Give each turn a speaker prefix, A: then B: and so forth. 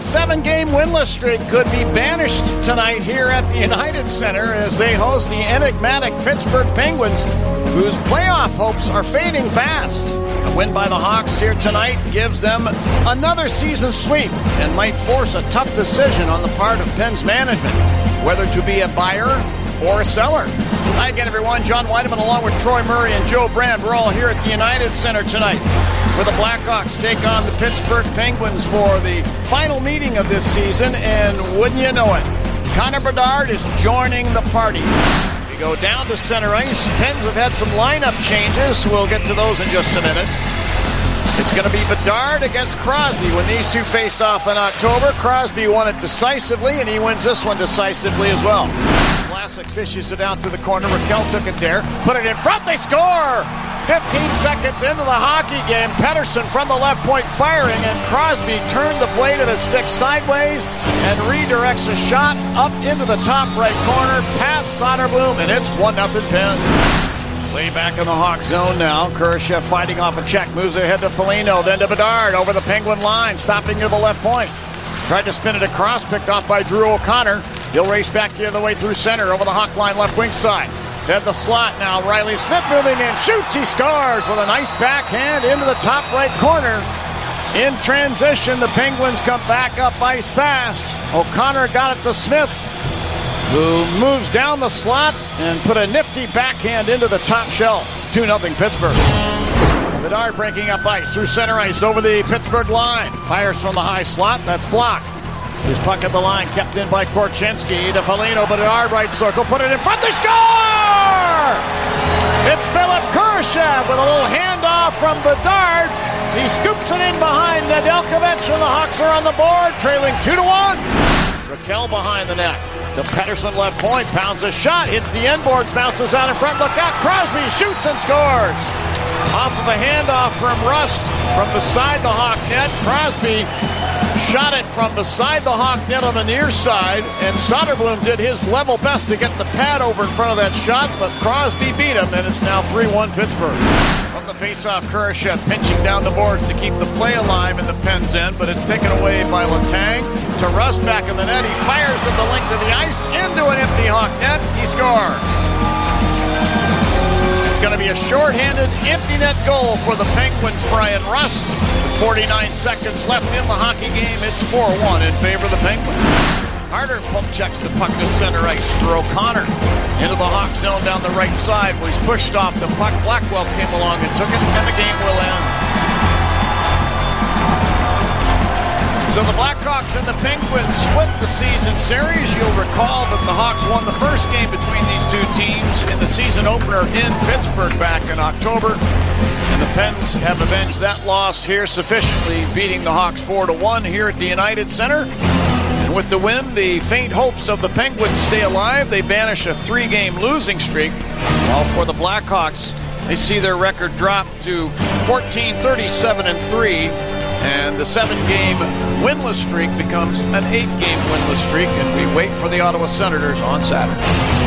A: seven game winless streak could be banished tonight here at the United Center as they host the enigmatic Pittsburgh Penguins, whose playoff hopes are fading fast. A win by the Hawks here tonight gives them another season sweep and might force a tough decision on the part of Pens' management whether to be a buyer or a seller. Hi again, everyone. John Wiedeman along with Troy Murray and Joe Brand. We're all here at the United Center tonight where the Blackhawks take on the Pittsburgh Penguins for the final meeting of this season. And wouldn't you know it, Connor Bedard is joining the party. We go down to center ice. Pens have had some lineup changes. We'll get to those in just a minute. It's going to be Bedard against Crosby. When these two faced off in October, Crosby won it decisively, and he wins this one decisively as well. Classic fishes it out to the corner. Rakell took it there, put it in front. They score. 15 seconds into the hockey game, Pettersson from the left point firing, and Crosby turned the blade of his stick sideways and redirects a shot up into the top right corner, past Soderblom, and it's 1 0 Penn. Way back in the Hawk zone now. Kurashev fighting off a check. Moves ahead to Foligno, then to Bedard over the Penguin line, stopping near the left point. Tried to spin it across, picked off by Drew O'Connor. He'll race back the other way through center over the Hawk line left wing side. Then the slot now. Reilly Smith moving in. Shoots. He scores with a nice backhand into the top right corner. In transition, the Penguins come back up ice fast. O'Connor got it to Smith who moves down the slot and put a nifty backhand into the top shelf. 2 0 Pittsburgh. Bedard breaking up ice through center ice over the Pittsburgh line. Fires from the high slot. That's blocked. His puck at the line kept in by Korchinski to Foligno. Bedard right circle. Put it in front. They score! It's Philipp Kurashev with a little handoff from Bedard. He scoops it in behind Nedeljkovic, and the Hawks are on the board, trailing 2 to 1. Rakell behind the net. The Pettersson left point, pounds a shot, hits the end boards, bounces out in front. Look out, Crosby shoots and scores. Off of a handoff from Rust from beside the Hawk net. Crosby shot it from beside the Hawk net on the near side, and Soderblom did his level best to get the pad over in front of that shot, but Crosby beat him, and it's now 3 1 Pittsburgh. From the faceoff, Kurashev pinching down the boards to keep the play alive in the Pens end, but it's taken away by Letang. to Rust back in the net. He fires at the length of the ice into an empty Hawk net. He scores. Be a shorthanded empty net goal for the Penguins, Bryan Rust. 49 seconds left in the hockey game. It's 4-1 in favor of the Penguins. Harder pump checks the puck to center ice for O'Connor. Into the Hawk zone down the right side he's pushed off the puck. Blackwell came along and took it, and the game will end. So the Blackhawks and the Penguins split the season series. You'll recall that the Hawks won the first game between these two teams in the season opener in Pittsburgh back in October. And the Pens have avenged that loss here sufficiently, beating the Hawks 4 to 1 here at the United Center. And with the win, the faint hopes of the Penguins stay alive. They banish a three game losing streak. While for the Blackhawks, they see their record drop to 14 37 and 3. And the seven game winless streak becomes an eight game winless streak. And we wait for the Ottawa Senators on Saturday.